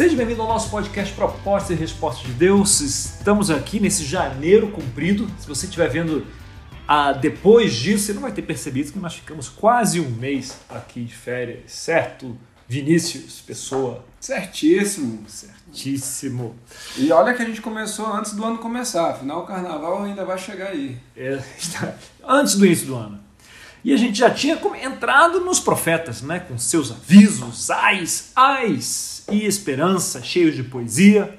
Seja bem-vindo ao nosso podcast Propostas e Respostas de Deus. Estamos aqui nesse janeiro cumprido. Se você estiver vendo ah, depois disso, você não vai ter percebido que nós ficamos quase um mês aqui de férias, certo? Vinícius, pessoa. Certíssimo. Certíssimo. E olha que a gente começou antes do ano começar, afinal o carnaval ainda vai chegar aí. É, antes do início do ano. E a gente já tinha entrado nos profetas, né, com seus avisos, ais, ais e esperança, cheios de poesia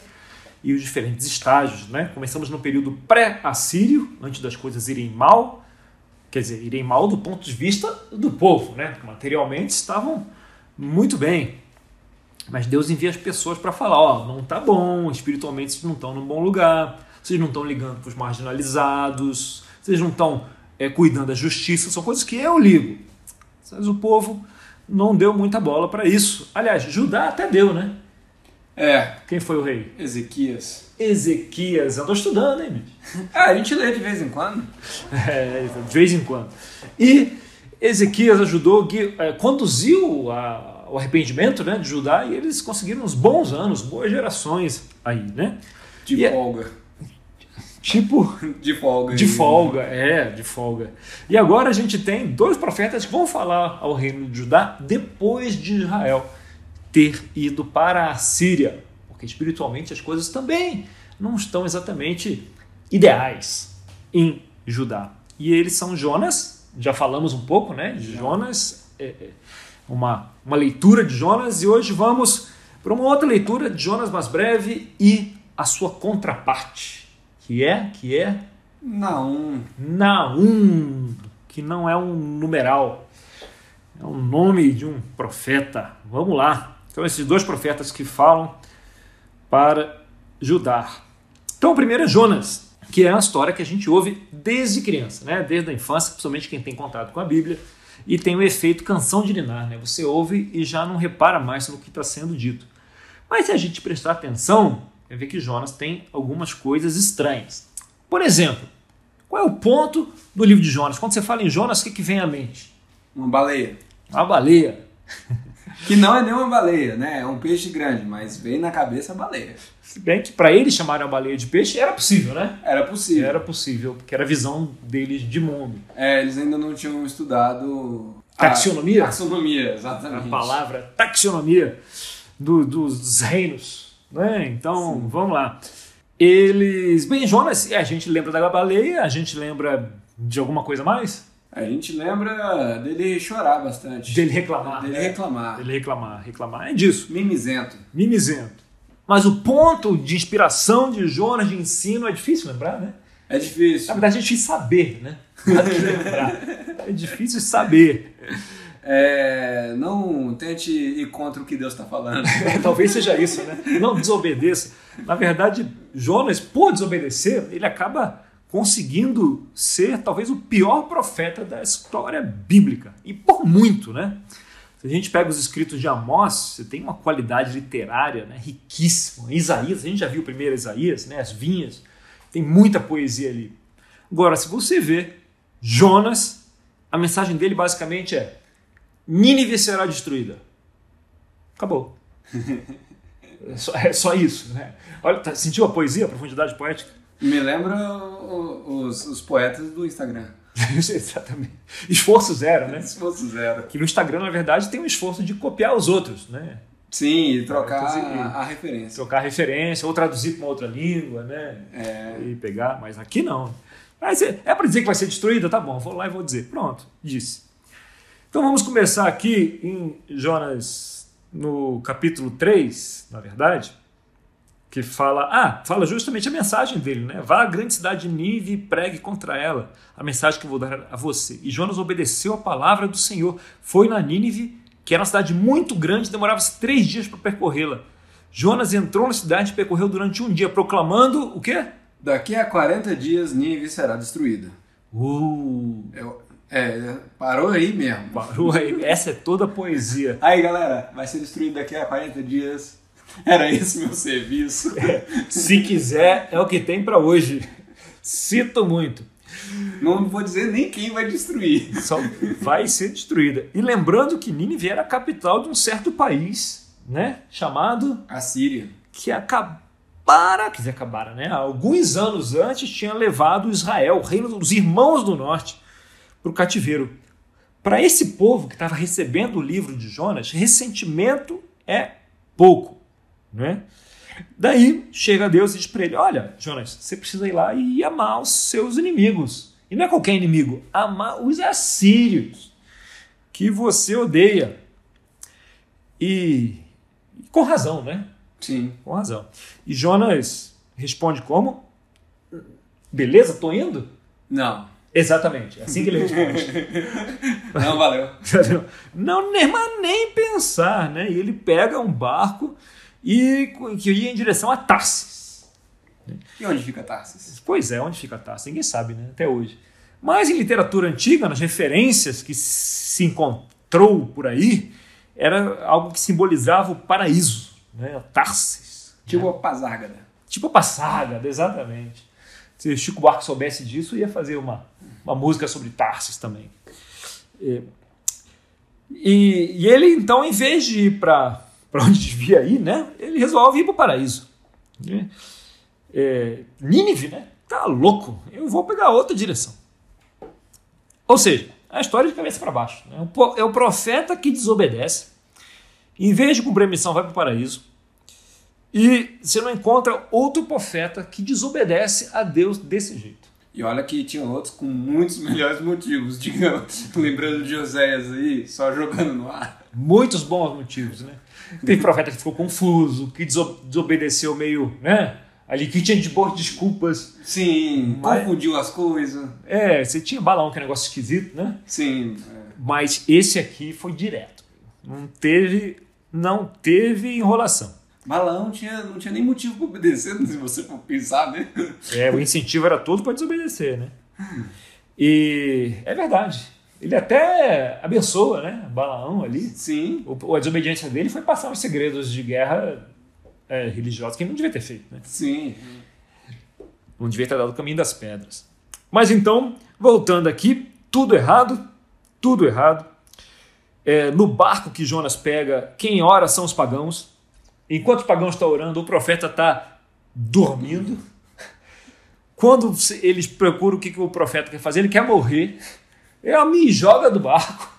e os diferentes estágios. Né? Começamos no período pré-assírio, antes das coisas irem mal, quer dizer, irem mal do ponto de vista do povo, né? materialmente estavam muito bem. Mas Deus envia as pessoas para falar: ó, não tá bom, espiritualmente vocês não estão num bom lugar, vocês não estão ligando para os marginalizados, vocês não estão é, cuidando da justiça, são coisas que eu ligo. Mas o povo não deu muita bola para isso. Aliás, Judá até deu, né? É. Quem foi o rei? Ezequias. Ezequias. Tô estudando, hein, Ah, a gente lê de vez em quando. É, de vez em quando. E Ezequias ajudou, é, conduziu a, o arrependimento né, de Judá e eles conseguiram uns bons anos, boas gerações aí, né? De e é folga. Tipo. De folga. De folga, é, de folga. E agora a gente tem dois profetas que vão falar ao reino de Judá depois de Israel ter ido para a Síria. Porque espiritualmente as coisas também não estão exatamente ideais em Judá. E eles são Jonas, já falamos um pouco, né? De Jonas, é, é, uma, uma leitura de Jonas, e hoje vamos para uma outra leitura de Jonas mais breve e a sua contraparte que é, que é Naum. Naum, que não é um numeral, é o nome de um profeta. Vamos lá. Então esses dois profetas que falam para Judá. Então o primeiro é Jonas, que é uma história que a gente ouve desde criança, né? Desde a infância, principalmente quem tem contato com a Bíblia, e tem o efeito canção de ninar, né? Você ouve e já não repara mais no que está sendo dito. Mas se a gente prestar atenção, vai ver que Jonas tem algumas coisas estranhas. Por exemplo, qual é o ponto do livro de Jonas? Quando você fala em Jonas, o que, que vem à mente? Uma baleia. Uma baleia. que não é nem uma baleia, né? É um peixe grande, mas vem na cabeça a baleia. Se bem que para eles chamarem a baleia de peixe era possível, né? Era possível. Era possível, porque era a visão deles de mundo. É, eles ainda não tinham estudado. Taxonomia? A... Taxonomia, exatamente. A palavra taxonomia do, dos reinos né? Então, Sim. vamos lá. Eles. Bem, Jonas, a gente lembra da baleia, a gente lembra de alguma coisa mais? A gente lembra dele chorar bastante. Dele reclamar. Dele reclamar. Dele reclamar. Reclamar é disso. Mimizento. Mimizento. Mas o ponto de inspiração de Jonas, de ensino, é difícil lembrar, né? É difícil. Na verdade, é difícil saber, né? Nada de lembrar. É difícil saber. É, não tente ir contra o que Deus está falando. É, talvez seja isso, né? Não desobedeça. Na verdade, Jonas, por desobedecer, ele acaba conseguindo ser talvez o pior profeta da história bíblica. E por muito, né? Se a gente pega os escritos de Amós, você tem uma qualidade literária né, riquíssima. Isaías, a gente já viu o primeiro Isaías, né, as vinhas, tem muita poesia ali. Agora, se você vê Jonas, a mensagem dele basicamente é Nínive será destruída. Acabou. é, só, é só isso. Né? Olha, tá, sentiu a poesia, a profundidade poética? Me lembra os, os poetas do Instagram. Exatamente. Esforço zero, né? Esforço zero. Que no Instagram, na verdade, tem um esforço de copiar os outros, né? Sim, e trocar a, a, referência. Trocar a referência, ou traduzir para uma outra língua, né? É. E pegar, mas aqui não. Mas é, é para dizer que vai ser destruída? Tá bom, vou lá e vou dizer. Pronto, disse. Então vamos começar aqui em Jonas, no capítulo 3, na verdade, que fala, ah, fala justamente a mensagem dele, né? Vá à grande cidade de Nive e pregue contra ela a mensagem que eu vou dar a você. E Jonas obedeceu a palavra do Senhor, foi na Nínive, que era uma cidade muito grande, demorava três dias para percorrê-la. Jonas entrou na cidade e percorreu durante um dia, proclamando o quê? Daqui a 40 dias Nínive será destruída. Uh. Eu, é, parou aí mesmo. Parou aí. Essa é toda a poesia. Aí, galera, vai ser destruído daqui a 40 dias. Era esse meu serviço. É, se quiser, é o que tem para hoje. Cito muito. Não vou dizer nem quem vai destruir. Só vai ser destruída. E lembrando que Nínive era a capital de um certo país né, chamado Assíria. que acabara, quer dizer, acabara, né? Alguns anos antes tinha levado Israel, o reino dos irmãos do norte, para o cativeiro. Para esse povo que estava recebendo o livro de Jonas, ressentimento é pouco, né? Daí chega Deus e diz para ele: Olha, Jonas, você precisa ir lá e amar os seus inimigos. E não é qualquer inimigo, amar os assírios, que você odeia. E, e com razão, né? Sim. Com razão. E Jonas responde como? Beleza, tô indo? Não. Exatamente, é assim que ele responde. Não valeu. Não, nem, mas nem pensar, né? E ele pega um barco e que ia em direção a Tarsis. E onde fica Tarsis? Pois é, onde fica Tarsis? Ninguém sabe, né? Até hoje. Mas em literatura antiga, nas referências que se encontrou por aí, era algo que simbolizava o paraíso, né? Tarsis. Tipo né? a Pazárgada. Tipo a Passárgada, exatamente. Se Chico Buarque soubesse disso, ia fazer uma, uma música sobre Tarsis também. E, e, e ele, então, em vez de ir para onde devia ir, né, ele resolve ir para o paraíso. Né? É, Nínive, né? Tá louco, eu vou pegar outra direção. Ou seja, a história de cabeça para baixo. Né? É o profeta que desobedece, em vez de cumprir a missão, vai para o paraíso. E você não encontra outro profeta que desobedece a Deus desse jeito. E olha que tinha outros com muitos melhores motivos, digamos. Lembrando de Joséias aí, só jogando no ar. Muitos bons motivos, né? Teve profeta que ficou confuso, que desobedeceu meio, né? Ali que tinha de boas desculpas. Sim, Mas- confundiu as coisas. É, você tinha balão, que é um negócio esquisito, né? Sim. é. Mas esse aqui foi direto. Não teve, não teve enrolação. Balaão tinha, não tinha nem motivo para obedecer, se você for pensar, né? É, o incentivo era todo para desobedecer, né? E é verdade. Ele até abençoa, né? Balaão ali. Sim, O, a desobediência dele foi passar os segredos de guerra é, religiosa que ele não devia ter feito, né? sim. Não devia ter dado o caminho das pedras. Mas então, voltando aqui, tudo errado, tudo errado. É, no barco que Jonas pega, quem ora são os pagãos. Enquanto os pagãos estão orando, o profeta está dormindo. Quando eles procuram o que, que o profeta quer fazer, ele quer morrer. Ele me joga do barco,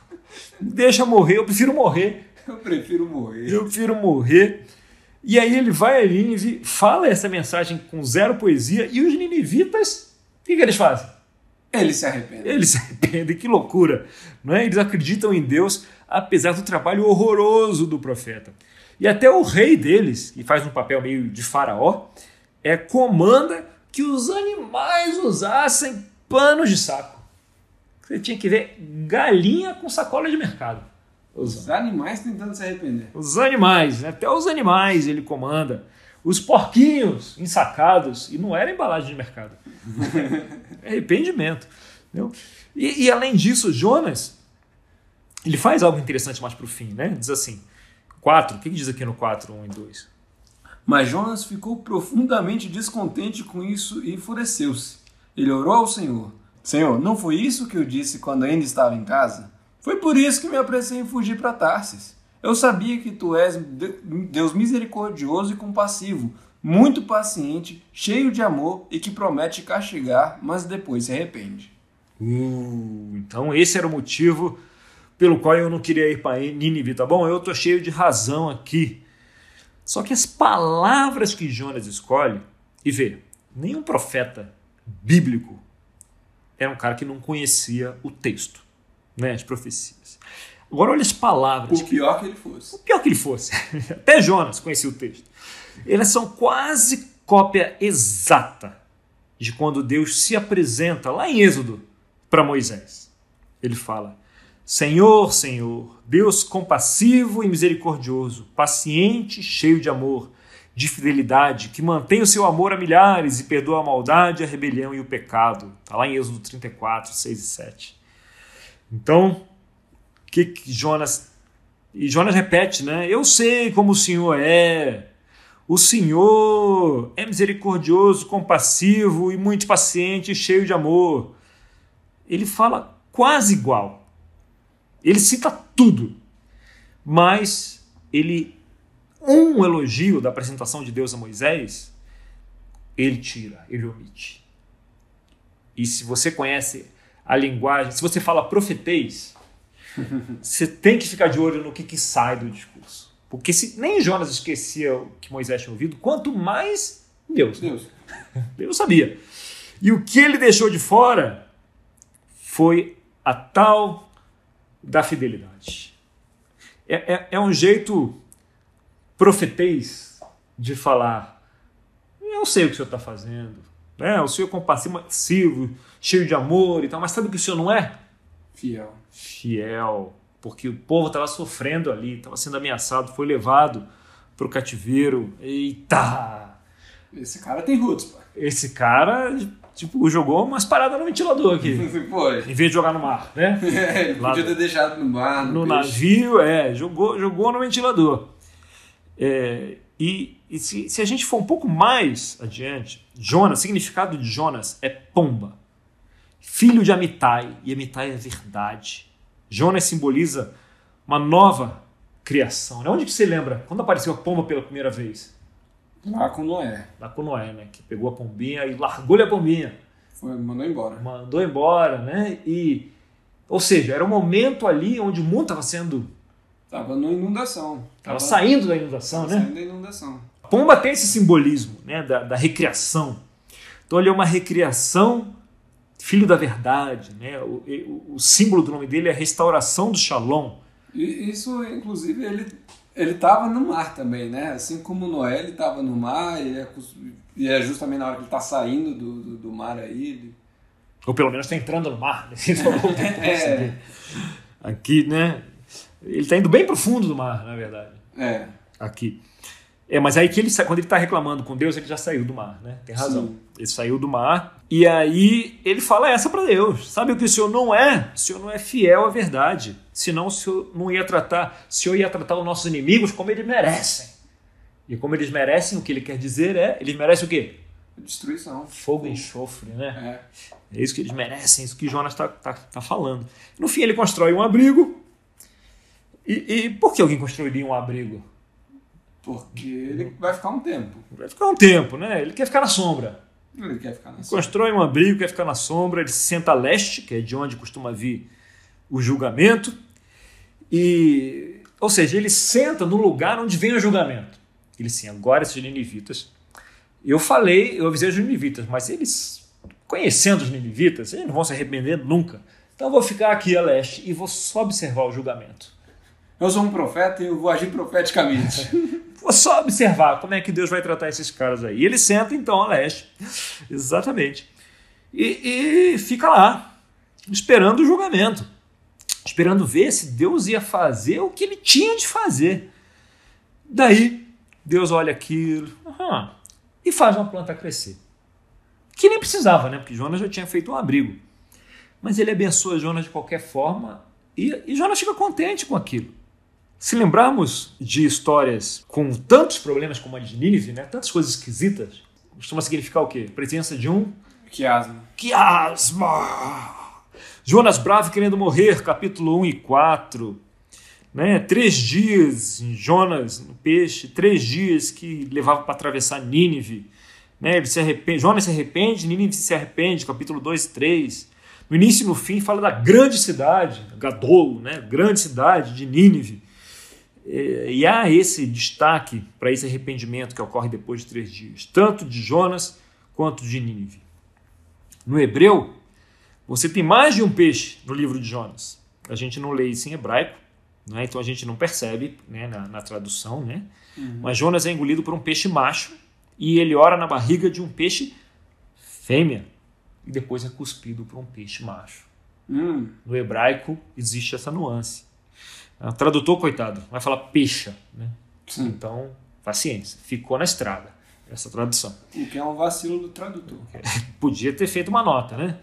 deixa morrer, eu prefiro morrer. Eu prefiro morrer. Eu prefiro morrer. E aí ele vai a Nínive, fala essa mensagem com zero poesia, e os ninivitas, o que, que eles fazem? Ele se arrepende. Eles se arrependem, que loucura. Não é? Eles acreditam em Deus, apesar do trabalho horroroso do profeta. E até o rei deles, que faz um papel meio de faraó, é, comanda que os animais usassem panos de saco. Você tinha que ver galinha com sacola de mercado. usando. Os animais tentando se arrepender. Os animais, né? até os animais ele comanda. Os porquinhos ensacados, e não era embalagem de mercado. é arrependimento. E, e além disso, Jonas, ele faz algo interessante mais para o fim, né? Diz assim, 4, o que, que diz aqui no 4, 1 e 2? Mas Jonas ficou profundamente descontente com isso e enfureceu-se. Ele orou ao Senhor: Senhor, não foi isso que eu disse quando ainda estava em casa? Foi por isso que me apressei em fugir para Tarsis. Eu sabia que tu és de- Deus misericordioso e compassivo, muito paciente, cheio de amor e que promete castigar, mas depois se arrepende. Uh, então esse era o motivo pelo qual eu não queria ir para Nínive, tá bom? Eu tô cheio de razão aqui. Só que as palavras que Jonas escolhe, e vê, nenhum profeta bíblico era um cara que não conhecia o texto, né, as profecias. Agora olha as palavras. Por pior que ele fosse. Pior que ele fosse. Até Jonas conhecia o texto. Elas são quase cópia exata de quando Deus se apresenta lá em Êxodo para Moisés. Ele fala: Senhor, Senhor, Deus compassivo e misericordioso, paciente, cheio de amor, de fidelidade, que mantém o seu amor a milhares e perdoa a maldade, a rebelião e o pecado. Está lá em Êxodo 34, 6 e 7. Então, o que, que Jonas. E Jonas repete, né? Eu sei como o Senhor é. O Senhor é misericordioso, compassivo e muito paciente, cheio de amor. Ele fala quase igual. Ele cita tudo, mas ele um elogio da apresentação de Deus a Moisés, ele tira, ele omite. E se você conhece a linguagem, se você fala profetez, você tem que ficar de olho no que, que sai do discurso. Porque se nem Jonas esquecia o que Moisés tinha ouvido, quanto mais Deus. Deus. Deus sabia. E o que ele deixou de fora foi a tal da fidelidade. É, é, é um jeito profetez de falar: eu sei o que o senhor está fazendo, né? o senhor é compassivo, cheio de amor e tal, mas sabe o que o senhor não é? Fiel. Fiel. Porque o povo estava sofrendo ali, estava sendo ameaçado, foi levado para o cativeiro. Eita! Esse cara tem roots, pô. Esse cara, tipo, jogou umas paradas no ventilador aqui. Em vez de jogar no mar, né? É, ele podia ter deixado no mar, no, no navio, é, jogou, jogou no ventilador. É, e e se, se a gente for um pouco mais adiante, Jonas, o significado de Jonas é pomba, filho de Amitai, e Amitai é verdade. Jonas simboliza uma nova criação. Né? Onde que você lembra? Quando apareceu a pomba pela primeira vez? Lá com Noé. Lá com Noé, né? Que pegou a pombinha e largou-lhe a pombinha. Foi, mandou embora. mandou embora, né? E, ou seja, era um momento ali onde o mundo estava sendo, Tava na inundação. estava saindo da inundação, né? Saindo da inundação. A pomba tem esse simbolismo, né? Da, da recriação. Então ele é uma recriação, filho da verdade, né? O, o, o símbolo do nome dele é a restauração do Shalom. E isso, inclusive, ele ele estava no mar também, né? Assim como Noé, ele estava no mar e é, e é justamente na hora que ele está saindo do, do, do mar aí. Ele... Ou pelo menos está entrando no mar. Né? Então, É. Aqui, né? Ele está indo bem para o fundo do mar, na verdade. É. aqui. É, mas aí que ele quando ele está reclamando com Deus, ele já saiu do mar, né? Tem razão. Sim. Ele saiu do mar e aí ele fala essa para Deus. Sabe o que o Senhor não é? O Senhor não é fiel à verdade. Senão o Senhor não ia tratar, o Senhor ia tratar os nossos inimigos como eles merecem. E como eles merecem, o que ele quer dizer é, eles merecem o quê? Destruição. Fogo e enxofre, né? É. É isso que eles merecem, isso que Jonas está tá, tá falando. No fim, ele constrói um abrigo. E, e por que alguém construiria um abrigo? Porque ele vai ficar um tempo. Vai ficar um tempo, né? Ele quer ficar na sombra. Ele quer ficar na Constrói um abrigo, quer ficar na sombra, ele se senta a leste, que é de onde costuma vir o julgamento. E, ou seja, ele senta no lugar onde vem o julgamento. Ele sim, agora esses ninivitas. Eu falei, eu avisei os ninivitas, mas eles, conhecendo os ninivitas, eles não vão se arrepender nunca. Então eu vou ficar aqui a leste e vou só observar o julgamento. Eu sou um profeta e eu vou agir profeticamente. Vou só observar como é que Deus vai tratar esses caras aí. E ele senta então a leste. Exatamente. E, e fica lá, esperando o julgamento. Esperando ver se Deus ia fazer o que ele tinha de fazer. Daí, Deus olha aquilo aham, e faz uma planta crescer. Que nem precisava, né? Porque Jonas já tinha feito um abrigo. Mas ele abençoa Jonas de qualquer forma e, e Jonas fica contente com aquilo. Se lembrarmos de histórias com tantos problemas como a de Nínive, né, tantas coisas esquisitas, costuma significar o quê? Presença de um que asma. quiasma. Jonas bravo querendo morrer, capítulo 1 e 4. Né? Três dias em Jonas no peixe, três dias que levava para atravessar Nínive. Né? Ele se arrepende, Jonas se arrepende, Nínive se arrepende, capítulo 2 e 3. No início e no fim fala da grande cidade, Gadol, né? grande cidade de Nínive. E há esse destaque para esse arrependimento que ocorre depois de três dias, tanto de Jonas quanto de Nínive. No hebreu, você tem mais de um peixe no livro de Jonas. A gente não lê isso em hebraico, né? então a gente não percebe né, na, na tradução. Né? Mas Jonas é engolido por um peixe macho e ele ora na barriga de um peixe fêmea e depois é cuspido por um peixe macho. Hum, No hebraico existe essa nuance. O tradutor, coitado, vai falar peixa. Né? sim. Então, paciência, ficou na estrada essa tradução. O que é um vacilo do tradutor. Podia ter feito uma nota, né?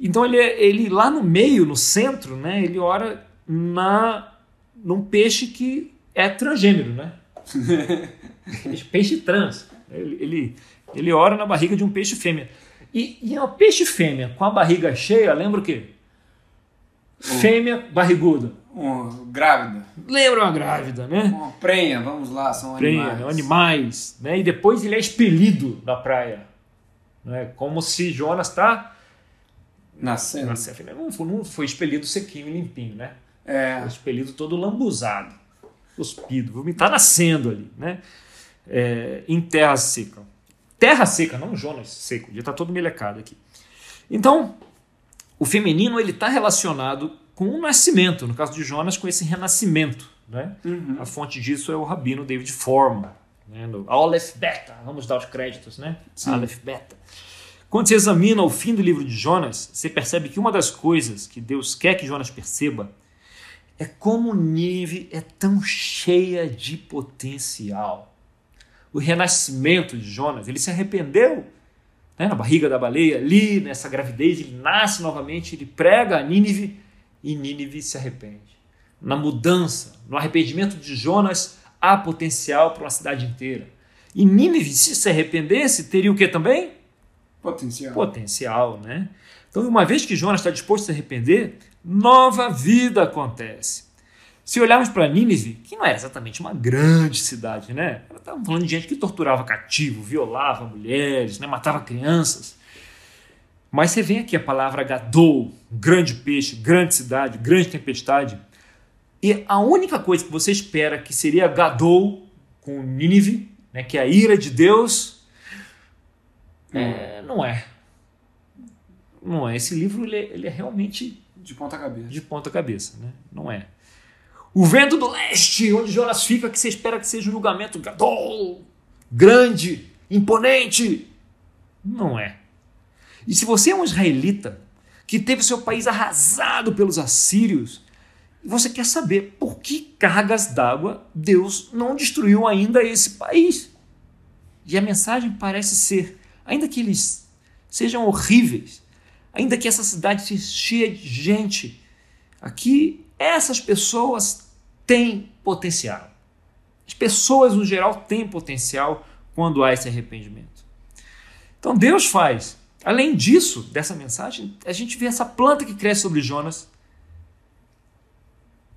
Então ele, ele lá no meio, no centro, né, ele ora na num peixe que é transgênero, né? peixe, peixe trans. Ele, ele, ele ora na barriga de um peixe fêmea. E, e um peixe fêmea com a barriga cheia, lembra o quê? Fêmea barriguda. Um, grávida. Lembra uma grávida, né? Uma prenha, vamos lá, são Prenha, animais. animais. Né? E depois ele é expelido da praia. Né? Como se Jonas está. Nascendo. Não, foi- não foi expelido sequinho e limpinho, né? É. Foi expelido todo lambuzado, cuspido, está nascendo ali, né? É, em terra seca. Terra seca, não Jonas seco, já está todo melecado aqui. Então, o feminino ele está relacionado com o nascimento, no caso de Jonas, com esse renascimento. Né? Uhum. A fonte disso é o rabino David Forman, né? no Aleph Beta, vamos dar os créditos, né? Sim. Aleph Beta. Quando você examina o fim do livro de Jonas, você percebe que uma das coisas que Deus quer que Jonas perceba é como Nínive é tão cheia de potencial. O renascimento de Jonas, ele se arrependeu né, na barriga da baleia, ali nessa gravidez, ele nasce novamente, ele prega a Nínive e Nínive se arrepende. Na mudança, no arrependimento de Jonas, há potencial para uma cidade inteira. E Nínive, se se arrependesse, teria o que também? Potencial. Potencial, né? Então, uma vez que Jonas está disposto a se arrepender, nova vida acontece. Se olharmos para Nínive, que não era exatamente uma grande cidade, né? Estamos falando de gente que torturava cativo, violava mulheres, né? matava crianças. Mas você vê aqui a palavra Gadol, grande peixe, grande cidade, grande tempestade. E a única coisa que você espera que seria Gadol com Nínive, né? que é a ira de Deus, é, não é. Não é. Esse livro ele é, ele é realmente De ponta cabeça. de ponta cabeça, né? Não é. O vento do leste, onde Jonas fica, que você espera que seja um julgamento gadol, grande, imponente. Não é. E se você é um israelita que teve seu país arrasado pelos assírios, você quer saber por que cargas d'água Deus não destruiu ainda esse país. E a mensagem parece ser: ainda que eles sejam horríveis, ainda que essa cidade seja cheia de gente, aqui essas pessoas têm potencial. As pessoas, no geral, têm potencial quando há esse arrependimento. Então Deus faz. Além disso, dessa mensagem, a gente vê essa planta que cresce sobre Jonas,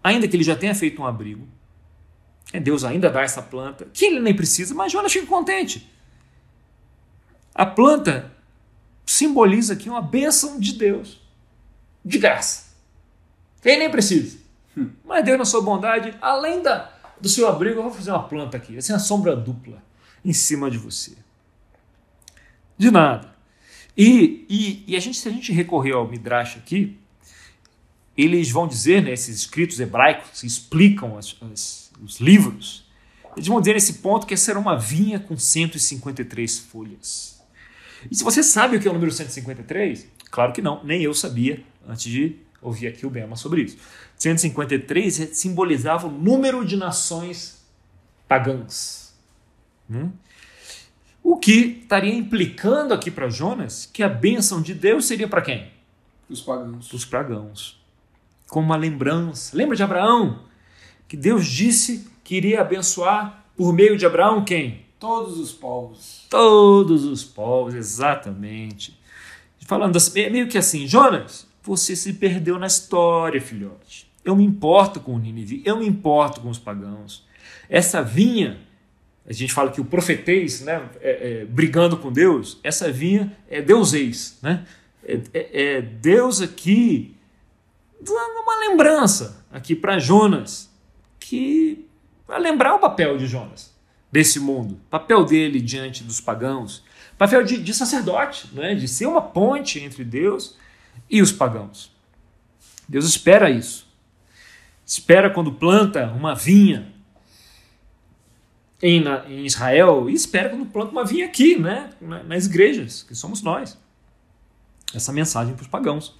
ainda que ele já tenha feito um abrigo. É, Deus ainda dá essa planta, que ele nem precisa, mas Jonas fica contente. A planta simboliza aqui uma bênção de Deus, de graça. Ele nem precisa. Mas Deus, na sua bondade, além da, do seu abrigo, eu vou fazer uma planta aqui, assim, uma sombra dupla em cima de você. De nada. E, e, e a gente, se a gente recorrer ao Midrash aqui, eles vão dizer, né, esses escritos hebraicos que explicam as, as, os livros, eles vão dizer nesse ponto que essa era uma vinha com 153 folhas. E se você sabe o que é o número 153, claro que não, nem eu sabia antes de ouvir aqui o Bema sobre isso. 153 simbolizava o número de nações pagãs. Né? O que estaria implicando aqui para Jonas que a bênção de Deus seria para quem? Os pagãos. Os pagãos. Como uma lembrança. Lembra de Abraão? Que Deus disse que iria abençoar por meio de Abraão quem? Todos os povos. Todos os povos, exatamente. Falando assim, meio que assim, Jonas, você se perdeu na história, filhote. Eu me importo com o Nínive, eu me importo com os pagãos. Essa vinha, a gente fala que o profetês, né, é, é, brigando com Deus, essa vinha é deusês, né? É, é, é Deus aqui dando uma lembrança aqui para Jonas, que vai lembrar o papel de Jonas desse mundo, papel dele diante dos pagãos, papel de, de sacerdote, né? de ser uma ponte entre Deus e os pagãos. Deus espera isso. Espera quando planta uma vinha em, em Israel e espera quando planta uma vinha aqui, né? nas igrejas, que somos nós. Essa mensagem para os pagãos.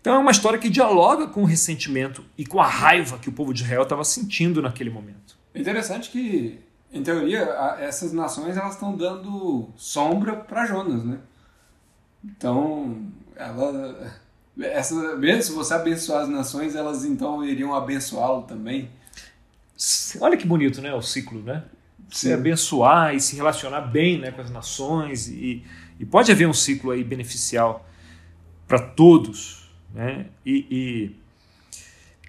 Então é uma história que dialoga com o ressentimento e com a raiva que o povo de Israel estava sentindo naquele momento. Interessante que, em teoria, essas nações elas estão dando sombra para Jonas, né? Então, ela, essa, mesmo se você abençoar as nações, elas então iriam abençoá-lo também. Olha que bonito, né? O ciclo, né? Se Sim. abençoar e se relacionar bem né, com as nações e, e pode haver um ciclo aí beneficial para todos, né? E, e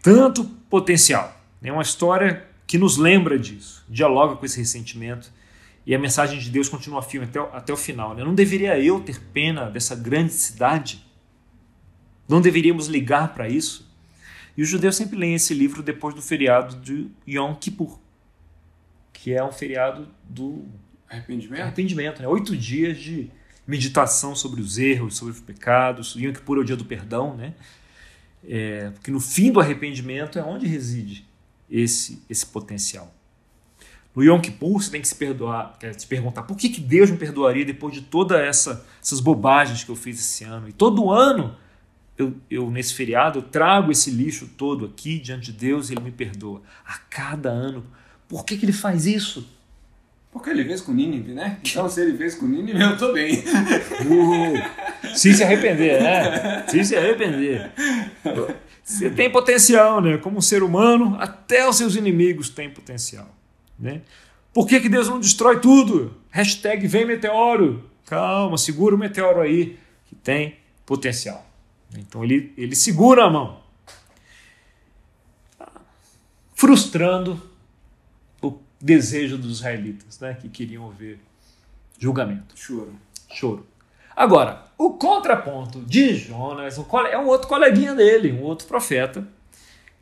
tanto potencial. É uma história que nos lembra disso, dialoga com esse ressentimento e a mensagem de Deus continua firme até, até o final. Né? Não deveria eu ter pena dessa grande cidade? Não deveríamos ligar para isso? E os judeus sempre leem esse livro depois do feriado de Yom Kippur, que é um feriado do arrependimento. arrependimento né? Oito dias de meditação sobre os erros, sobre os pecados. Yom Kippur é o dia do perdão, né? É, porque no fim do arrependimento é onde reside esse, esse potencial. No Yom Kippur você tem que se perdoar, quer se perguntar por que, que Deus me perdoaria depois de todas essa, essas bobagens que eu fiz esse ano. E todo ano, eu, eu, nesse feriado, eu trago esse lixo todo aqui diante de Deus e Ele me perdoa. A cada ano. Por que, que Ele faz isso? Porque ele fez com Nínive, né? Então, se ele fez com Nínive, eu tô bem. Uh, se se arrepender, né? Se se arrepender. Você tem potencial, né? Como ser humano, até os seus inimigos têm potencial. Né? Por que, que Deus não destrói tudo? Hashtag vem meteoro. Calma, segura o meteoro aí, que tem potencial. Então ele, ele segura a mão. Frustrando desejo dos israelitas, né, que queriam ver julgamento. Choro. Choro. Agora, o contraponto de Jonas é um outro coleguinha dele, um outro profeta,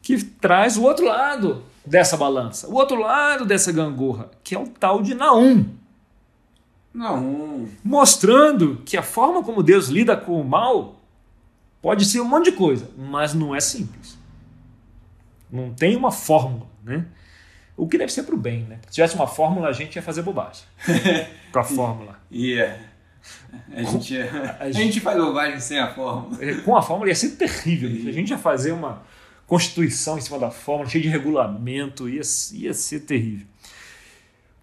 que traz o outro lado dessa balança, o outro lado dessa gangorra, que é o tal de Naum. Naum. Mostrando que a forma como Deus lida com o mal pode ser um monte de coisa, mas não é simples. Não tem uma fórmula, né? O que deve ser para o bem, né? Se tivesse uma fórmula, a gente ia fazer bobagem. para a fórmula. Yeah. A gente, a, a gente faz bobagem sem a fórmula. Com a fórmula ia ser terrível. A gente ia fazer uma constituição em cima da fórmula, cheia de regulamento, ia, ia ser terrível.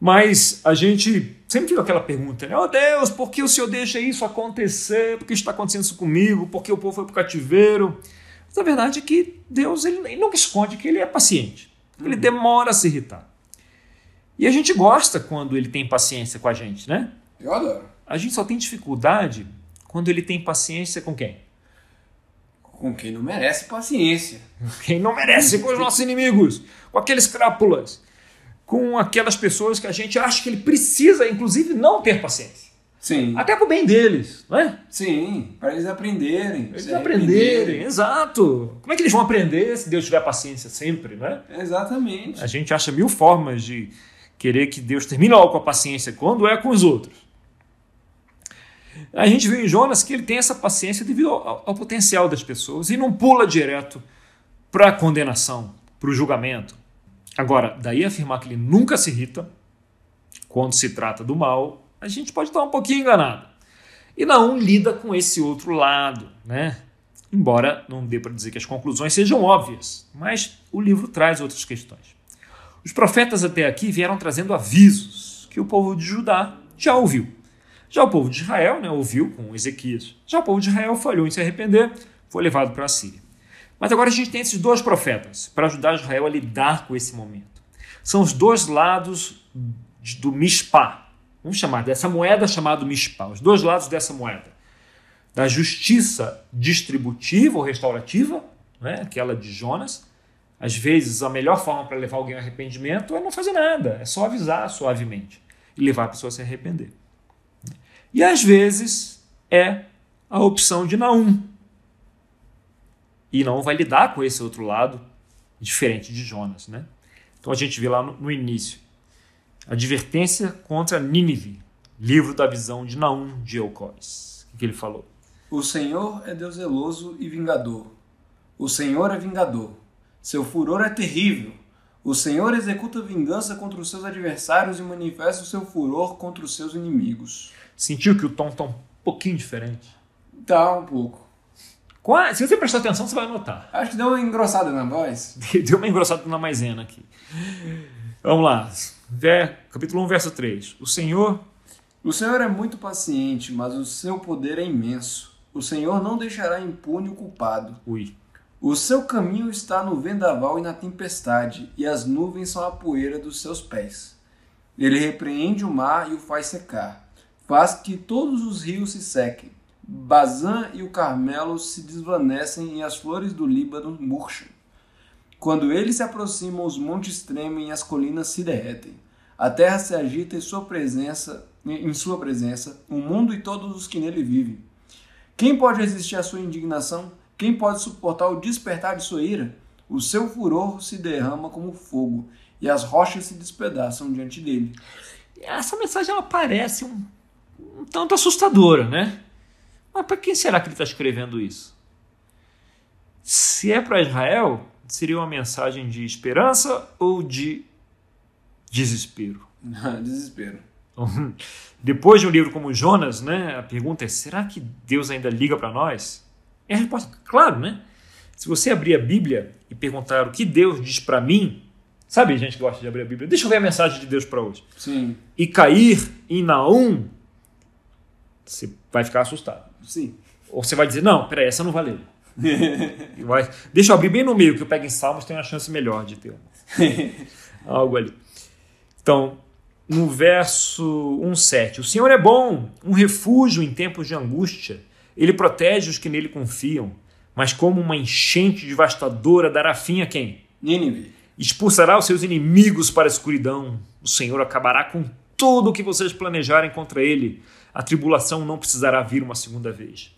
Mas a gente sempre fica aquela pergunta, né? Oh Deus, por que o Senhor deixa isso acontecer? Por que está acontecendo isso comigo? Por que o povo foi para o cativeiro? Mas a verdade é que Deus ele, ele nunca esconde que ele é paciente. Ele uhum. demora a se irritar. E a gente gosta quando ele tem paciência com a gente, né? Eu adoro. A gente só tem dificuldade quando ele tem paciência com quem? Com quem não merece paciência. Quem não merece com os nossos inimigos, com aqueles crápulas, com aquelas pessoas que a gente acha que ele precisa, inclusive, não ter paciência. Sim. Até para o bem deles, não é? Sim, para eles aprenderem. Eles aprenderem, exato. Como é que eles vão aprender se Deus tiver paciência sempre, não é? Exatamente. A gente acha mil formas de querer que Deus termine logo com a paciência quando é com os outros. A gente viu em Jonas que ele tem essa paciência devido ao, ao potencial das pessoas e não pula direto para a condenação, para o julgamento. Agora, daí afirmar que ele nunca se irrita quando se trata do mal a gente pode estar um pouquinho enganado. E Naum lida com esse outro lado, né? Embora não dê para dizer que as conclusões sejam óbvias, mas o livro traz outras questões. Os profetas até aqui vieram trazendo avisos que o povo de Judá já ouviu. Já o povo de Israel né, ouviu com Ezequias. Já o povo de Israel falhou em se arrepender, foi levado para a Síria. Mas agora a gente tem esses dois profetas para ajudar Israel a lidar com esse momento. São os dois lados do Mishpah, vamos chamar dessa moeda chamada Mishpah, os dois lados dessa moeda. Da justiça distributiva ou restaurativa, né, aquela de Jonas. Às vezes, a melhor forma para levar alguém ao arrependimento é não fazer nada, é só avisar suavemente e levar a pessoa a se arrepender. E às vezes é a opção de Naum. E não vai lidar com esse outro lado, diferente de Jonas. Né? Então a gente vê lá no, no início Advertência contra Nínive, livro da visão de Naum de Eucóis. O que ele falou? O Senhor é Deus zeloso e vingador. O Senhor é vingador. Seu furor é terrível. O Senhor executa vingança contra os seus adversários e manifesta o seu furor contra os seus inimigos. Sentiu que o tom está um pouquinho diferente? Tá, um pouco. Se você prestar atenção, você vai notar. Acho que deu uma engrossada na voz. deu uma engrossada na maisena aqui. Vamos lá capítulo 1, verso 3. O Senhor. O Senhor é muito paciente, mas o seu poder é imenso. O Senhor não deixará impune o culpado. Ui. O seu caminho está no vendaval e na tempestade, e as nuvens são a poeira dos seus pés. Ele repreende o mar e o faz secar. Faz que todos os rios se sequem. Bazã e o Carmelo se desvanecem e as flores do Líbano murcham. Quando ele se aproxima, os montes tremem e as colinas se derretem. A terra se agita em sua presença, em sua presença, o mundo e todos os que nele vivem. Quem pode resistir à sua indignação? Quem pode suportar o despertar de sua ira? O seu furor se derrama como fogo, e as rochas se despedaçam diante dele. Essa mensagem ela parece um, um tanto assustadora, né? Mas para quem será que ele está escrevendo isso? Se é para Israel, seria uma mensagem de esperança ou de desespero? Desespero. Depois de um livro como Jonas, né, a pergunta é: será que Deus ainda liga para nós? E a resposta, claro, né? Se você abrir a Bíblia e perguntar o que Deus diz para mim, sabe, a gente gosta de abrir a Bíblia. Deixa eu ver a mensagem de Deus para hoje. Sim. E cair em Naum, você vai ficar assustado. Sim. Ou você vai dizer: não, peraí, essa não valeu. vai, deixa eu abrir bem no meio, que eu pego em Salmos, tem uma chance melhor de ter algo ali. Então, no verso 1,7: O Senhor é bom, um refúgio em tempos de angústia. Ele protege os que nele confiam, mas como uma enchente devastadora dará fim a quem? Nínive. Expulsará os seus inimigos para a escuridão. O Senhor acabará com tudo o que vocês planejarem contra ele. A tribulação não precisará vir uma segunda vez.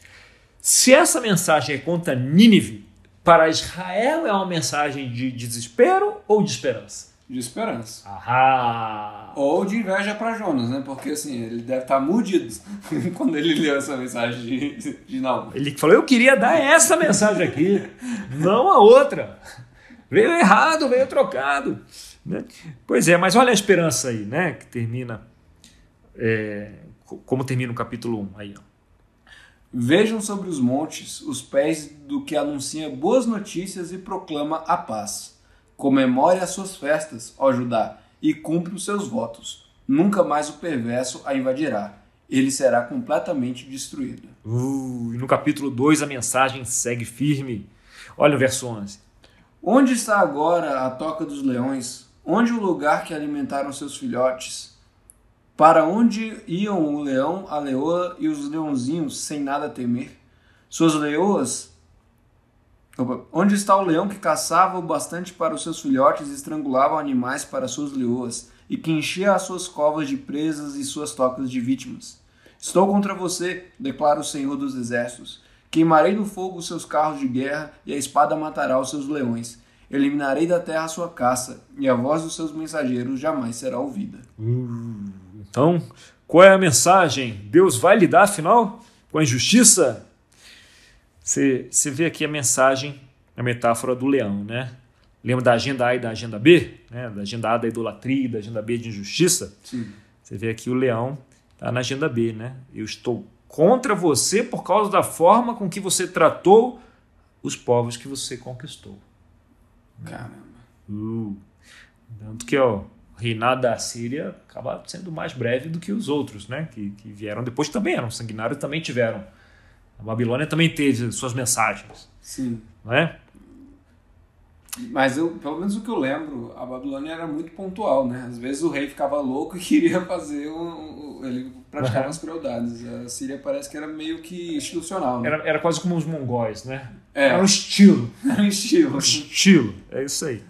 Se essa mensagem é contra Nínive, para Israel é uma mensagem de desespero ou de esperança? De esperança. Ahá! Ou de inveja para Jonas, né? Porque assim, ele deve estar mudido quando ele leu essa mensagem de, de Naum. Ele falou: Eu queria dar essa mensagem aqui, não a outra. Veio errado, veio trocado. Né? Pois é, mas olha a esperança aí, né? Que termina. É, como termina o capítulo 1 aí, ó. Vejam sobre os montes os pés do que anuncia boas notícias e proclama a paz. Comemore as suas festas, ó Judá, e cumpre os seus votos. Nunca mais o perverso a invadirá. Ele será completamente destruído. Uh, e no capítulo 2 a mensagem segue firme. Olha o verso 11. Onde está agora a toca dos leões? Onde o lugar que alimentaram seus filhotes? Para onde iam o leão, a leoa e os leãozinhos sem nada temer? Suas leoas. Opa. Onde está o leão que caçava o bastante para os seus filhotes e estrangulava animais para suas leoas, e que enchia as suas covas de presas e suas tocas de vítimas? Estou contra você, declara o Senhor dos Exércitos. Queimarei no fogo os seus carros de guerra, e a espada matará os seus leões. Eliminarei da terra a sua caça, e a voz dos seus mensageiros jamais será ouvida. Uh, então, qual é a mensagem? Deus vai lidar, afinal, com a injustiça? Você, você vê aqui a mensagem, a metáfora do leão, né? Lembra da agenda A e da agenda B? Né? Da agenda A da idolatria, da agenda B de injustiça? Sim. Você vê aqui o leão está na agenda B, né? Eu estou contra você por causa da forma com que você tratou os povos que você conquistou. Caramba. Uh, tanto que ó, reinado da Síria acaba sendo mais breve do que os outros, né? Que, que vieram depois também eram sanguinários, também tiveram. A Babilônia também teve suas mensagens, Sim. não é? Mas eu, pelo menos o que eu lembro, a Babilônia era muito pontual, né? Às vezes o rei ficava louco e queria fazer um, um- ele praticava Uhum. umas crueldades. A Síria parece que era meio que institucional, né? Era, era quase como os mongóis, né? É. Era um estilo. Era um estilo. Um estilo. É isso aí.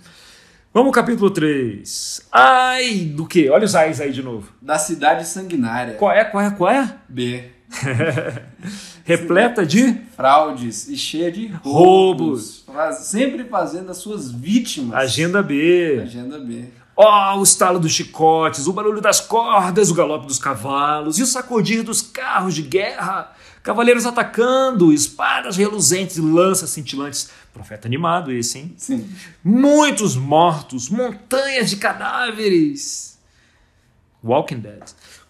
Vamos ao capítulo 3. Ai, do quê? Olha os ais aí de novo. Da cidade sanguinária. Qual é, qual é, qual é? B. Repleta de Fraudes e cheia de Roubos. roubos. Sempre fazendo as suas vítimas. agenda B. Agenda B. Ó, o estalo dos chicotes, o barulho das cordas, o galope dos cavalos e o sacudir dos carros de guerra. Cavaleiros atacando, espadas reluzentes e lanças cintilantes. Profeta animado esse, hein? Sim. Muitos mortos, montanhas de cadáveres. Walking Dead.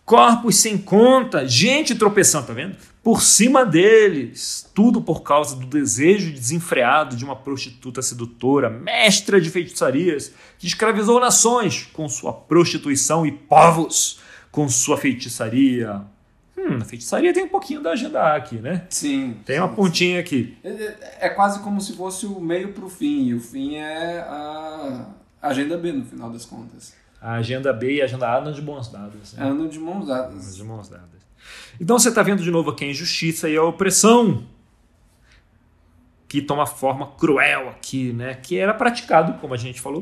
Corpos sem conta, gente tropeçando, tá vendo? Por cima deles. Tudo por causa do desejo desenfreado de uma prostituta sedutora, mestra de feitiçarias, que escravizou nações com sua prostituição e povos com sua feitiçaria. Hum, a feitiçaria tem um pouquinho da agenda A aqui, né? Sim. Tem uma sim, pontinha aqui. É, é- é quase como se fosse o meio pro fim. E o fim é a agenda B, no final das contas. A agenda B e a agenda A andam de mãos dadas. né? Andam de mãos Andam dadas. de mãos dadas. Então você está vendo de novo aqui a injustiça e a opressão. que toma forma cruel aqui, né? Que era praticado, como a gente falou,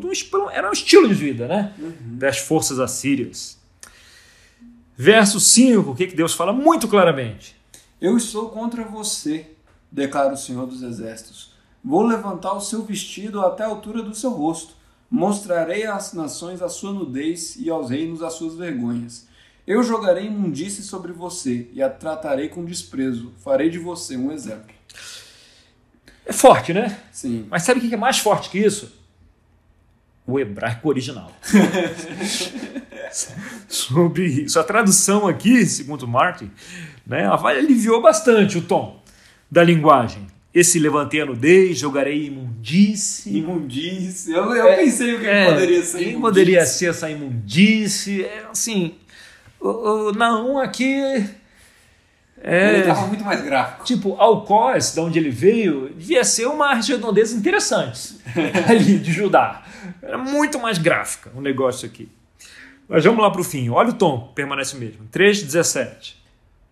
era um estilo de vida, né? Uhum. Das forças assírias. Verso 5, o que, que Deus fala muito claramente? Eu estou contra você, declara o Senhor dos Exércitos. Vou levantar o seu vestido até a altura do seu rosto. Mostrarei às nações a sua nudez e aos reinos as suas vergonhas. Eu jogarei imundície sobre você e a tratarei com desprezo. Farei de você um exemplo. É forte, né? Sim. Mas sabe o que é mais forte que isso? O hebraico original. Sobre isso. A tradução aqui, segundo Martin, né, aliviou bastante o tom da linguagem. Esse levantei a nudez, jogarei imundície. Imundície. Eu, eu é, pensei o que é, poderia ser. Quem poderia ser essa imundície? É, assim, o, o Naum aqui é, ele estava muito mais gráfico. Tipo, Alcoz, de onde ele veio, devia ser uma redondeza interessante ali de Judá. Era muito mais gráfica o negócio aqui. Mas vamos lá para o fim. Olha o tom, permanece o mesmo. 3,17.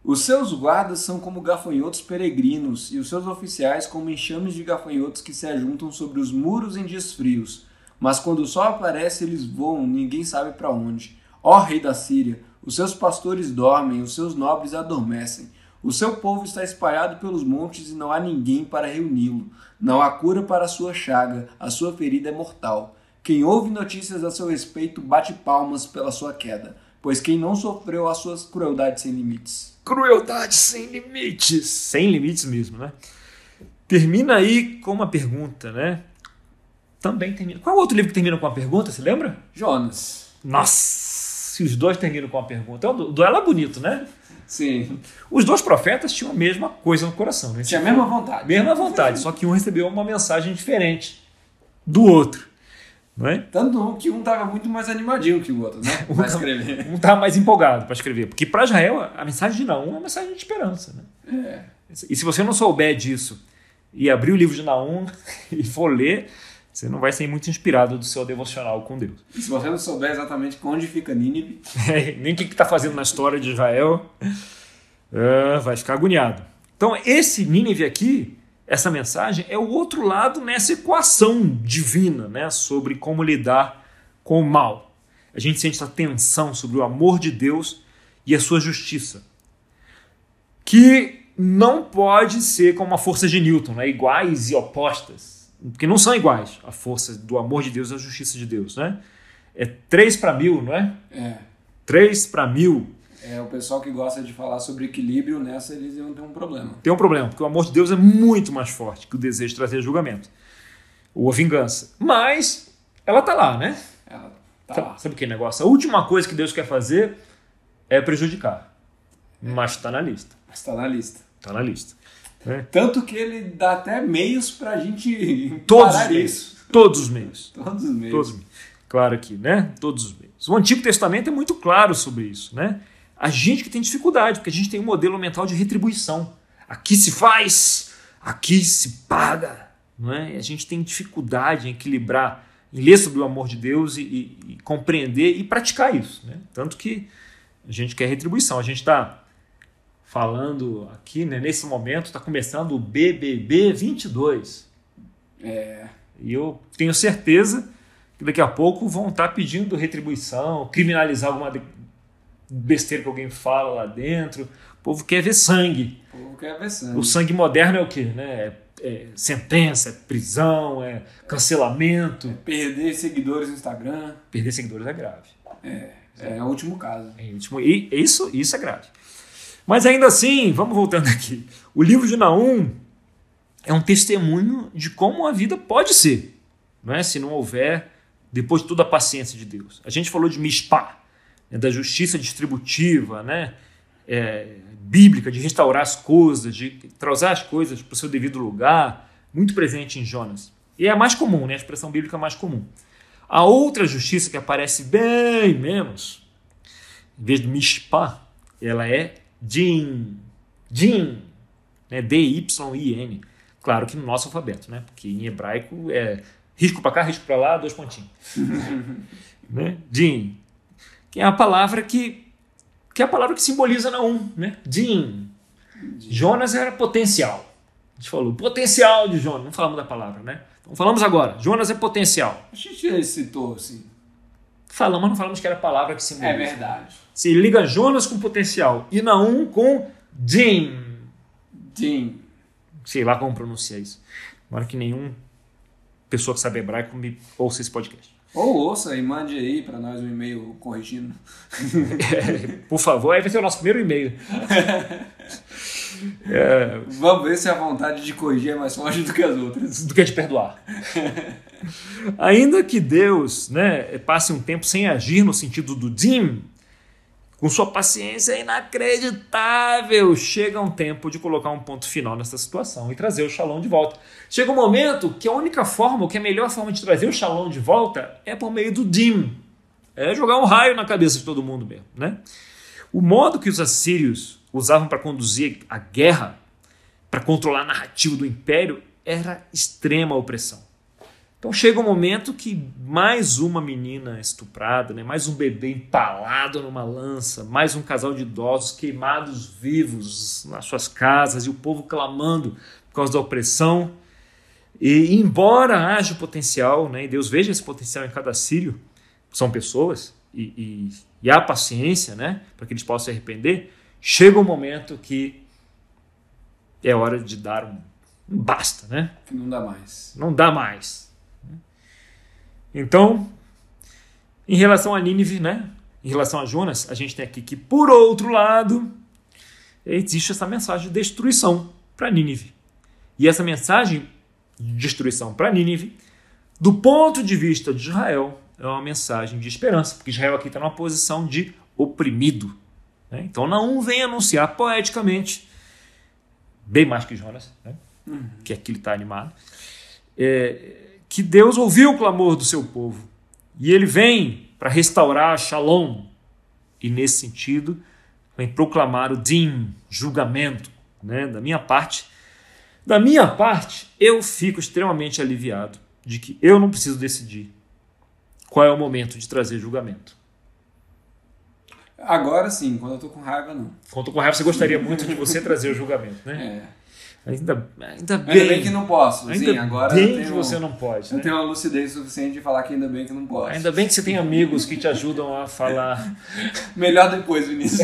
Os seus guardas são como gafanhotos peregrinos, e os seus oficiais como enxames de gafanhotos que se ajuntam sobre os muros em dias frios. Mas quando o sol aparece, eles voam, ninguém sabe para onde. Ó rei da Síria, os seus pastores dormem, os seus nobres adormecem. O seu povo está espalhado pelos montes e não há ninguém para reuni-lo. Não há cura para a sua chaga, a sua ferida é mortal. Quem ouve notícias a seu respeito bate palmas pela sua queda, pois quem não sofreu as suas crueldades sem limites. Crueldade sem limites. Sem limites mesmo, né? Termina aí com uma pergunta, né? Também termina. Qual é o outro livro que termina com uma pergunta? Você lembra? Jonas. Nossa! Se os dois terminam com uma pergunta. O duelo é bonito, né? Sim. Os dois profetas tinham a mesma coisa no coração. Né? Tinha a mesma vontade. Mesma vontade, só que um recebeu uma mensagem diferente do outro. Não é? Tanto que um estava muito mais animadinho que o outro, né? um para escrever. Um estava mais empolgado para escrever. Porque para Israel, a mensagem de Naum é uma mensagem de esperança. Né? É. E se você não souber disso e abrir o livro de Naum e for ler, você não vai ser muito inspirado do seu devocional com Deus. E se você não souber exatamente onde fica Nínive, é, nem o que está fazendo na história de Israel, é, vai ficar agoniado. Então, esse Nínive aqui, essa mensagem, é o outro lado nessa equação divina né, sobre como lidar com o mal. A gente sente essa tensão sobre o amor de Deus e a sua justiça, que não pode ser como a força de Newton, né, iguais e opostas porque não são iguais a força do amor de Deus e a justiça de Deus, né? É 3 para mil, não é? É. 3 para mil. É, o pessoal que gosta de falar sobre equilíbrio, nessa eles iam ter um problema. Tem um problema, porque o amor de Deus é muito mais forte que o desejo de trazer julgamento ou a vingança. Mas ela tá lá, né? Ela tá sabe, lá. Sabe que negócio? A última coisa que Deus quer fazer é prejudicar. Mas está na lista. Mas está na lista. Está na lista. É. Tanto que ele dá até meios para a gente Todos parar os isso. Todos os meios. Todos os meios. Todos os meios. Claro aqui, né? Todos os meios. O Antigo Testamento é muito claro sobre isso, né? A gente que tem dificuldade, porque a gente tem um modelo mental de retribuição. Aqui se faz, aqui se paga, não é? E a gente tem dificuldade em equilibrar, em ler sobre o amor de Deus e, e, e compreender e praticar isso, né? Tanto que a gente quer retribuição. A gente está falando aqui, né, nesse momento, está começando o BBB 22. É. E eu tenho certeza que daqui a pouco vão estar tá pedindo retribuição, criminalizar alguma besteira que alguém fala lá dentro. O povo quer ver sangue. O povo quer ver sangue. O sangue moderno é o quê? Né? É, é sentença, é prisão, é cancelamento. É perder seguidores no Instagram. Perder seguidores é grave. É, é, o último caso. É último, e isso, isso é grave. Mas ainda assim, vamos voltando aqui. O livro de Naum é um testemunho de como a vida pode ser, não é? se não houver, depois de toda a paciência de Deus. A gente falou de Mishpah, né? da justiça distributiva, né? É, bíblica, de restaurar as coisas, de trazer as coisas para o seu devido lugar, muito presente em Jonas. E é a mais comum, né? a expressão bíblica mais comum. A outra justiça que aparece bem menos, em vez de Mishpah, ela é Din. Din. Né? D-Y-I-N. Claro que no nosso alfabeto, né? Porque em hebraico é risco para cá, risco para lá, dois pontinhos. né? Din. Que é a palavra que que é a palavra que simboliza Naum, né? Din. Jonas era potencial. A gente falou potencial de Jonas, não falamos da palavra, né? Então falamos agora. Jonas é potencial. A gente citou, assim. Falamos, mas não falamos que era a palavra que simboliza. É verdade. Se liga Jonas com potencial e Naum com Jim. Sim. Sei lá como pronunciar isso. Agora que nenhum pessoa que sabe hebraico me ouça esse podcast. Ou ouça e mande aí pra nós um e-mail corrigindo. Por favor, aí vai ser o nosso primeiro e-mail. É, Vamos ver se a vontade de corrigir é mais forte do que as outras. do que de perdoar. Ainda que Deus né, passe um tempo sem agir no sentido do Dim, com sua paciência inacreditável, chega um tempo de colocar um ponto final nessa situação e trazer o Shalom de volta. Chega um momento que a única forma, que a melhor forma de trazer o Shalom de volta é por meio do Dim. É jogar um raio na cabeça de todo mundo mesmo. Né? O modo que os assírios usavam para conduzir a guerra, para controlar a narrativa do império, era extrema opressão. Então chega um momento que mais uma menina estuprada, né? mais um bebê empalado numa lança, mais um casal de idosos queimados vivos nas suas casas e o povo clamando por causa da opressão. E embora haja o potencial, né? e Deus veja esse potencial em cada sírio, são pessoas, e, e, e há paciência né? para que eles possam se arrepender, chega um momento que é hora de dar um, um basta, né? Que não dá mais. Não dá mais. Então, em relação a Nínive, né? Em relação a Jonas, a gente tem aqui que, por outro lado, existe essa mensagem de destruição para Nínive. E essa mensagem de destruição para Nínive, do ponto de vista de Israel, é uma mensagem de esperança, porque Israel aqui está numa posição de oprimido. Né? Então, não vem anunciar poeticamente, bem mais que Jonas, né? que aqui ele está animado, é, que Deus ouviu o clamor do seu povo e ele vem para restaurar Shalom. E nesse sentido, vem proclamar o Din, julgamento. Né? Da minha parte, da minha parte, eu fico extremamente aliviado de que eu não preciso decidir qual é o momento de trazer julgamento. Agora sim, quando eu tô com raiva, não. Quando com raiva, você gostaria muito de você trazer o julgamento, né? É. Ainda, ainda bem. Ainda bem que não posso. Ainda Sim, agora bem eu que tenho, você não pode. eu né? tenho uma lucidez suficiente de falar que ainda bem que não posso. Ainda bem que você tem amigos que te ajudam a falar. Melhor depois, Vinícius.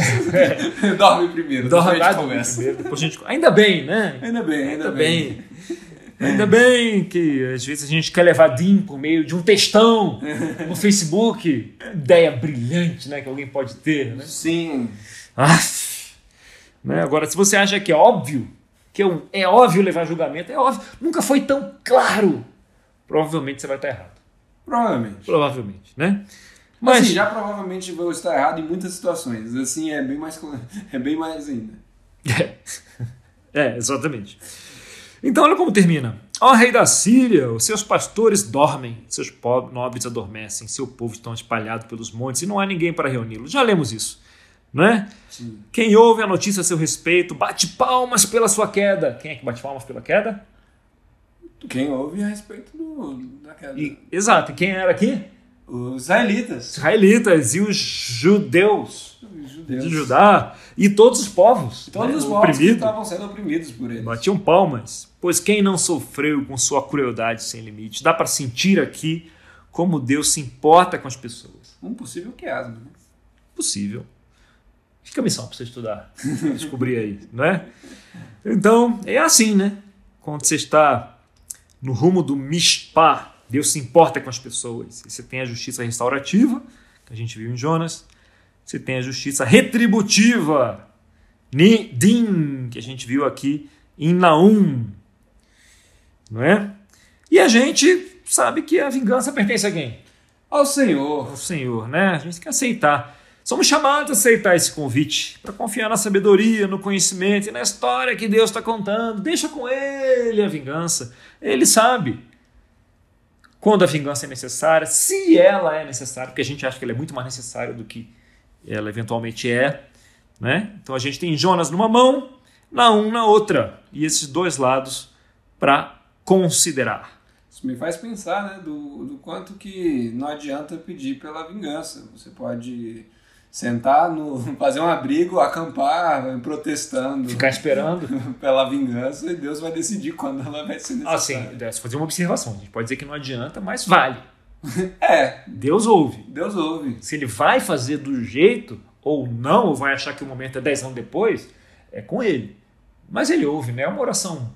Dorme primeiro, depois a gente Dorme conversa. primeiro, depois a gente- Ainda bem, né? Ainda bem, ainda, Ainda bem. bem. Ainda bem que às vezes a gente quer levar DIM por meio de um textão no Facebook. Ideia brilhante né, que alguém pode ter. Né? Sim. Ah, né? Agora, se você acha que é óbvio, que é é óbvio levar julgamento, é óbvio. Nunca foi tão claro. Provavelmente você vai estar errado. Provavelmente. Provavelmente, né? Mas Mas assim, já provavelmente vou estar errado em muitas situações. Assim, é bem mais, é bem mais ainda. É. É, exatamente. Então, olha como termina. Ó rei da Síria, os seus pastores dormem, seus pobres, nobres adormecem, seu povo estão espalhado pelos montes e não há ninguém para reuni-los. Já lemos isso, não é? Sim. Quem ouve a notícia a seu respeito, bate palmas pela sua queda. Quem é que bate palmas pela queda? Quem ouve a respeito do, daquela, E- exato, e quem era aqui? Os israelitas, israelitas e os judeus os judeus, de Judá e todos os povos, todos né, os povos que oprimidos. estavam sendo oprimidos por eles. Batiam palmas, pois quem não sofreu com sua crueldade sem limite? Dá para sentir aqui como Deus se importa com as pessoas. Um possível quiasmo, né? Possível. Fica a missão para você estudar, descobrir aí, não é? Então, é assim, né? Quando você está no rumo do Mishpah, Deus se importa com as pessoas. E você tem a justiça restaurativa, que a gente viu em Jonas. Você tem a justiça retributiva, Ni- Din, que a gente viu aqui em Naum. Não é? E a gente sabe que a vingança pertence a quem? Ao Senhor. ao Senhor, né? A gente tem que aceitar. Somos chamados a aceitar esse convite para confiar na sabedoria, no conhecimento e na história que Deus está contando. Deixa com Ele a vingança. Ele sabe quando a vingança é necessária, se ela é necessária, porque a gente acha que ela é muito mais necessária do que ela eventualmente é. Né? Então a gente tem Jonas numa mão, Naum na outra. E esses dois lados para considerar. Isso me faz pensar, né, do, do quanto que não adianta pedir pela vingança. Você pode sentar no. fazer um abrigo, acampar, protestando. Ficar esperando. pela vingança e Deus vai decidir quando ela vai ser necessária. Assim, se fazer uma observação. A gente pode dizer que não adianta, mas vale. É. Deus ouve. Deus ouve. Se ele vai fazer do jeito ou não, ou vai achar que o momento é 10 anos depois, é com ele. Mas ele ouve, né? É uma oração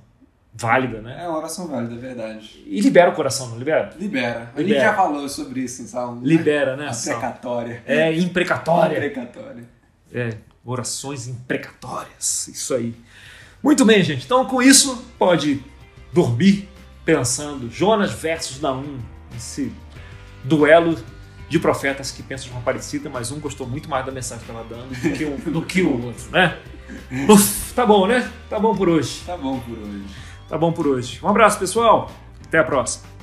válida, né? É uma oração válida, é verdade. E libera o coração, não libera? Libera. A gente Libera. já falou sobre isso em Salmo. né? Libera, né? A precatória. É imprecatória. Precatória. É, orações imprecatórias. Isso aí. Muito bem, gente. Então, com isso, pode dormir pensando Jonas versus Naum, esse duelo de profetas que pensam de uma parecida, mas um gostou muito mais da mensagem que estava dando do que o, do que o outro, né? Uf, tá bom, né? Tá bom por hoje. Tá bom por hoje. Tá bom por hoje. Um abraço, pessoal. Até a próxima.